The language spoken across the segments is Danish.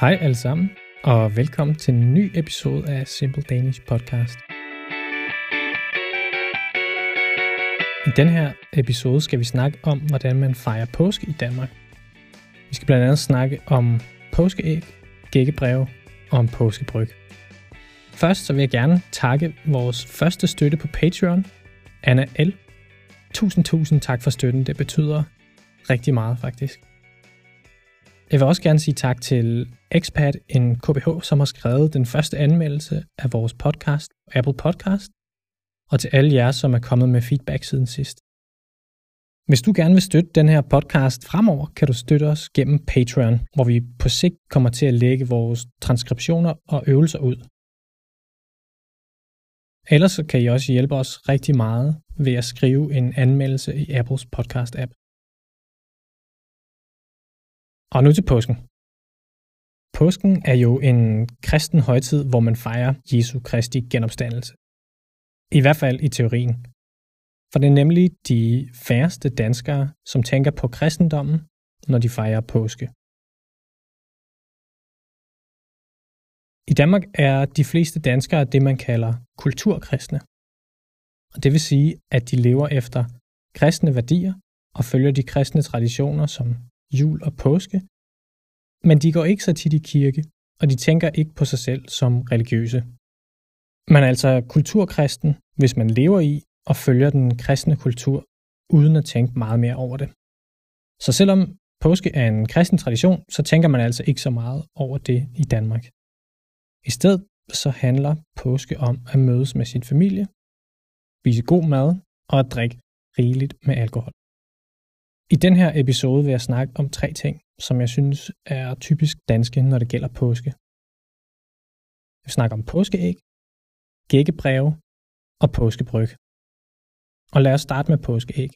Hej alle sammen, og velkommen til en ny episode af Simple Danish Podcast. I den her episode skal vi snakke om, hvordan man fejrer påske i Danmark. Vi skal blandt andet snakke om påskeæg, gækkebreve og om påskebryg. Først så vil jeg gerne takke vores første støtte på Patreon, Anna L. Tusind, tusind tak for støtten. Det betyder rigtig meget faktisk. Jeg vil også gerne sige tak til Expat, en KBH, som har skrevet den første anmeldelse af vores podcast Apple Podcast, og til alle jer, som er kommet med feedback siden sidst. Hvis du gerne vil støtte den her podcast fremover, kan du støtte os gennem Patreon, hvor vi på sigt kommer til at lægge vores transkriptioner og øvelser ud. Ellers kan I også hjælpe os rigtig meget ved at skrive en anmeldelse i Apples podcast-app. Og nu til påsken. Påsken er jo en kristen højtid, hvor man fejrer Jesu Kristi genopstandelse. I hvert fald i teorien. For det er nemlig de færreste danskere, som tænker på kristendommen, når de fejrer påske. I Danmark er de fleste danskere det, man kalder kulturkristne. Og det vil sige, at de lever efter kristne værdier og følger de kristne traditioner som jul og påske, men de går ikke så tit i kirke, og de tænker ikke på sig selv som religiøse. Man er altså kulturkristen, hvis man lever i og følger den kristne kultur, uden at tænke meget mere over det. Så selvom påske er en kristen tradition, så tænker man altså ikke så meget over det i Danmark. I stedet så handler påske om at mødes med sin familie, spise god mad og at drikke rigeligt med alkohol. I den her episode vil jeg snakke om tre ting, som jeg synes er typisk danske, når det gælder påske. Vi snakker om påskeæg, gækkebreve og påskebryg. Og lad os starte med påskeæg.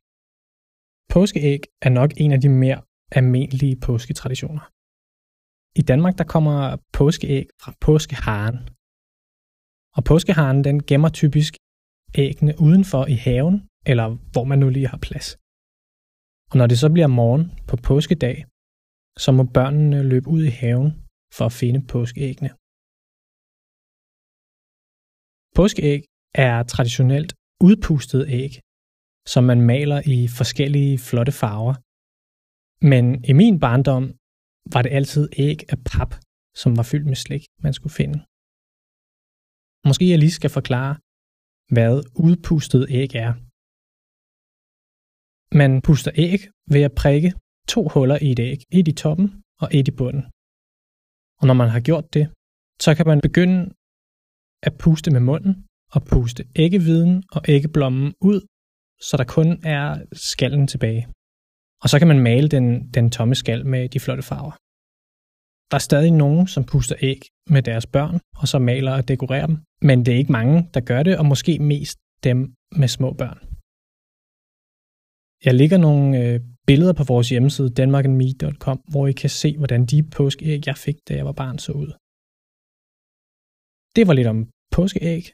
Påskeæg er nok en af de mere almindelige påsketraditioner. I Danmark der kommer påskeæg fra påskeharen. Og påskeharen den gemmer typisk æggene udenfor i haven, eller hvor man nu lige har plads. Og når det så bliver morgen på påskedag, så må børnene løbe ud i haven for at finde påskeæggene. Påskeæg er traditionelt udpustet æg, som man maler i forskellige flotte farver. Men i min barndom var det altid æg af pap, som var fyldt med slik, man skulle finde. Måske jeg lige skal forklare, hvad udpustet æg er. Man puster æg ved at prikke to huller i et æg, et i toppen og et i bunden. Og når man har gjort det, så kan man begynde at puste med munden og puste æggeviden og æggeblommen ud, så der kun er skallen tilbage. Og så kan man male den, den tomme skal med de flotte farver. Der er stadig nogen, som puster æg med deres børn, og så maler og dekorerer dem. Men det er ikke mange, der gør det, og måske mest dem med små børn. Jeg lægger nogle øh, billeder på vores hjemmeside danmarkandme.com, hvor I kan se, hvordan de påskeæg, jeg fik, da jeg var barn, så ud. Det var lidt om påskeæg.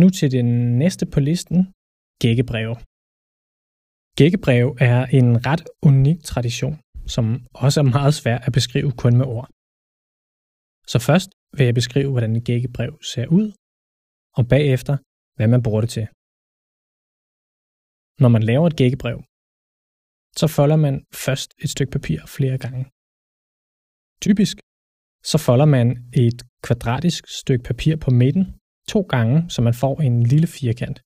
Nu til den næste på listen, gækkebreve. Gækkebrev er en ret unik tradition, som også er meget svær at beskrive kun med ord. Så først vil jeg beskrive, hvordan et gækkebrev ser ud, og bagefter, hvad man bruger det til. Når man laver et gækkebrev, så folder man først et stykke papir flere gange. Typisk så folder man et kvadratisk stykke papir på midten to gange, så man får en lille firkant.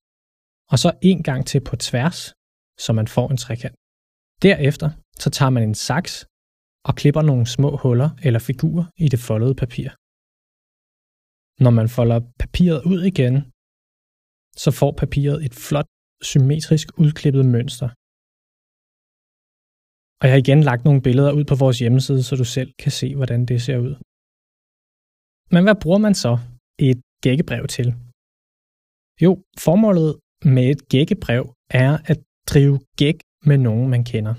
Og så en gang til på tværs, så man får en trekant. Derefter så tager man en saks og klipper nogle små huller eller figurer i det foldede papir. Når man folder papiret ud igen, så får papiret et flot, symmetrisk udklippet mønster. Og jeg har igen lagt nogle billeder ud på vores hjemmeside, så du selv kan se, hvordan det ser ud. Men hvad bruger man så et gækkebrev til? Jo, formålet med et gækkebrev er at drive gæk med nogen, man kender.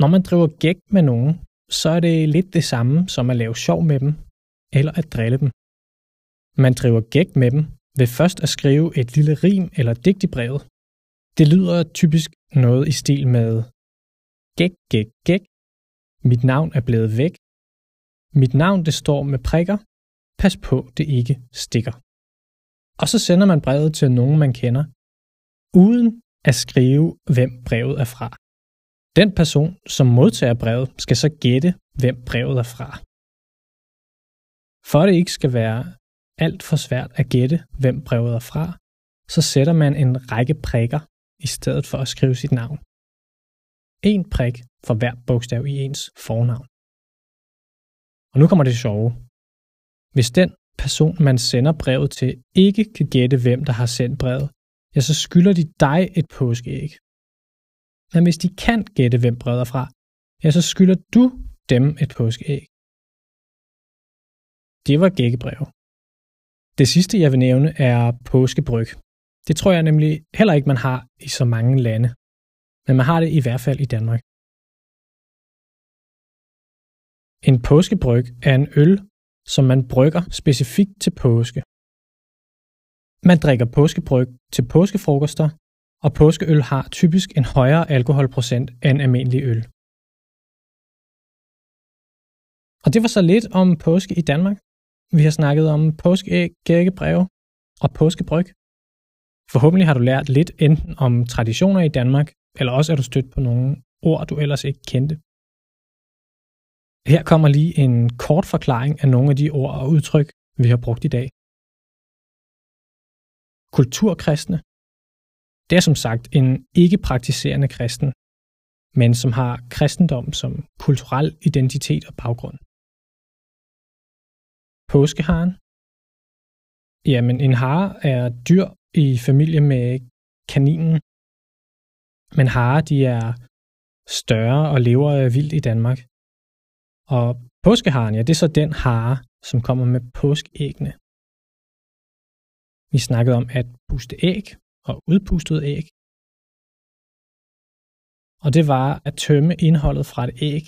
Når man driver gæk med nogen, så er det lidt det samme som at lave sjov med dem, eller at drille dem. Man driver gæk med dem ved først at skrive et lille rim eller digt i brevet. Det lyder typisk noget i stil med Gæk, gæk, gæk. Mit navn er blevet væk. mit navn det står med prikker, pas på det ikke stikker. Og så sender man brevet til nogen, man kender, uden at skrive, hvem brevet er fra. Den person, som modtager brevet, skal så gætte, hvem brevet er fra. For det ikke skal være alt for svært at gætte, hvem brevet er fra, så sætter man en række prikker i stedet for at skrive sit navn. En prik for hver bogstav i ens fornavn. Og nu kommer det sjove. Hvis den person, man sender brevet til, ikke kan gætte, hvem der har sendt brevet, ja, så skylder de dig et påskeæg. Men hvis de kan gætte, hvem brevet er fra, ja, så skylder du dem et påskeæg. Det var gækkebrev. Det sidste, jeg vil nævne, er påskebryg. Det tror jeg nemlig heller ikke, man har i så mange lande. Men man har det i hvert fald i Danmark. En påskebryg er en øl, som man brygger specifikt til påske. Man drikker påskebryg til påskefrokoster, og påskeøl har typisk en højere alkoholprocent end almindelig øl. Og det var så lidt om påske i Danmark. Vi har snakket om påskeæg, gækkebreve og påskebryg. Forhåbentlig har du lært lidt enten om traditioner i Danmark, eller også er du stødt på nogle ord, du ellers ikke kendte. Her kommer lige en kort forklaring af nogle af de ord og udtryk, vi har brugt i dag. Kulturkristne. Det er som sagt en ikke-praktiserende kristen, men som har kristendom som kulturel identitet og baggrund. Påskeharen. Jamen, en hare er dyr i familie med kaninen, men harer de er større og lever øh, vildt i Danmark. Og påskeharen, ja, det er så den hare, som kommer med påskeæggene. Vi snakkede om at puste æg og udpustede æg. Og det var at tømme indholdet fra et æg,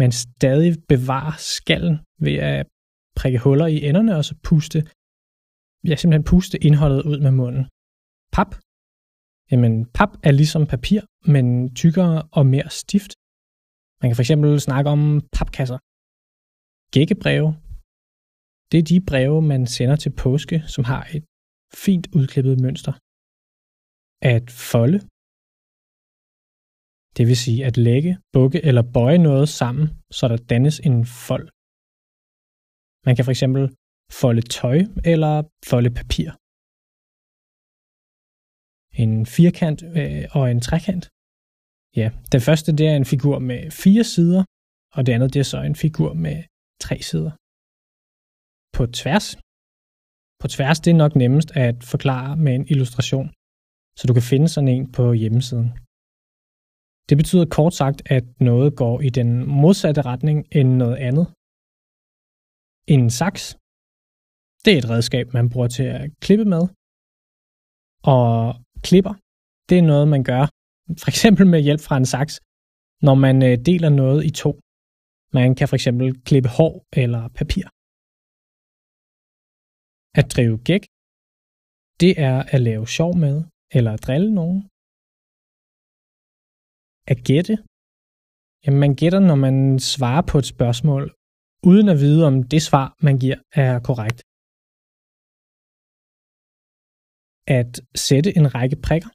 men stadig bevare skallen ved at prikke huller i enderne og så puste, ja, simpelthen puste indholdet ud med munden. Pap. Jamen, pap er ligesom papir, men tykkere og mere stift. Man kan for eksempel snakke om papkasser. Gækkebreve. Det er de breve, man sender til påske, som har et fint udklippet mønster. At folde. Det vil sige at lægge, bukke eller bøje noget sammen, så der dannes en fold. Man kan for eksempel folde tøj eller folde papir. En firkant øh, og en trekant. Ja, den første det er en figur med fire sider, og det andet det er så en figur med tre sider. På tværs. På tværs det er nok nemmest at forklare med en illustration, så du kan finde sådan en på hjemmesiden. Det betyder kort sagt, at noget går i den modsatte retning end noget andet. En saks, det er et redskab, man bruger til at klippe med. Og klipper, det er noget, man gør, for eksempel med hjælp fra en saks, når man øh, deler noget i to. Man kan for eksempel klippe hår eller papir. At drive gæk, det er at lave sjov med eller at drille nogen. At gætte, jamen man gætter, når man svarer på et spørgsmål, uden at vide, om det svar, man giver, er korrekt. At sætte en række prikker.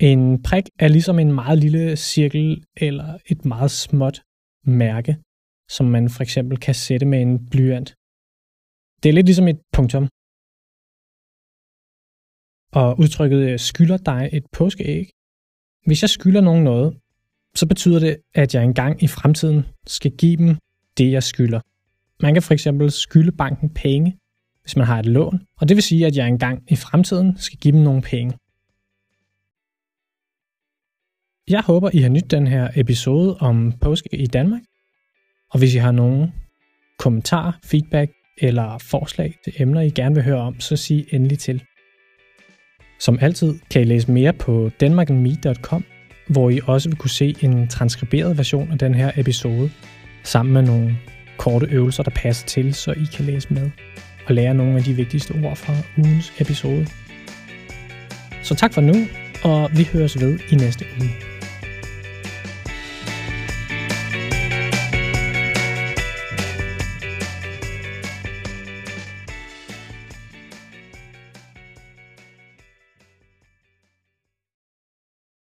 En prik er ligesom en meget lille cirkel eller et meget småt mærke, som man for eksempel kan sætte med en blyant. Det er lidt ligesom et punktum. Og udtrykket øh, skylder dig et påskeæg. Hvis jeg skylder nogen noget, så betyder det, at jeg engang i fremtiden skal give dem det, jeg skylder. Man kan for eksempel skylde banken penge, hvis man har et lån, og det vil sige, at jeg engang i fremtiden skal give dem nogle penge. Jeg håber, I har nyt den her episode om påske i Danmark. Og hvis I har nogen kommentarer, feedback eller forslag til emner, I gerne vil høre om, så sig endelig til. Som altid kan I læse mere på danmarkenme.com, hvor I også vil kunne se en transkriberet version af den her episode, sammen med nogle korte øvelser, der passer til, så I kan læse med og lære nogle af de vigtigste ord fra ugens episode. Så tak for nu, og vi høres ved i næste uge.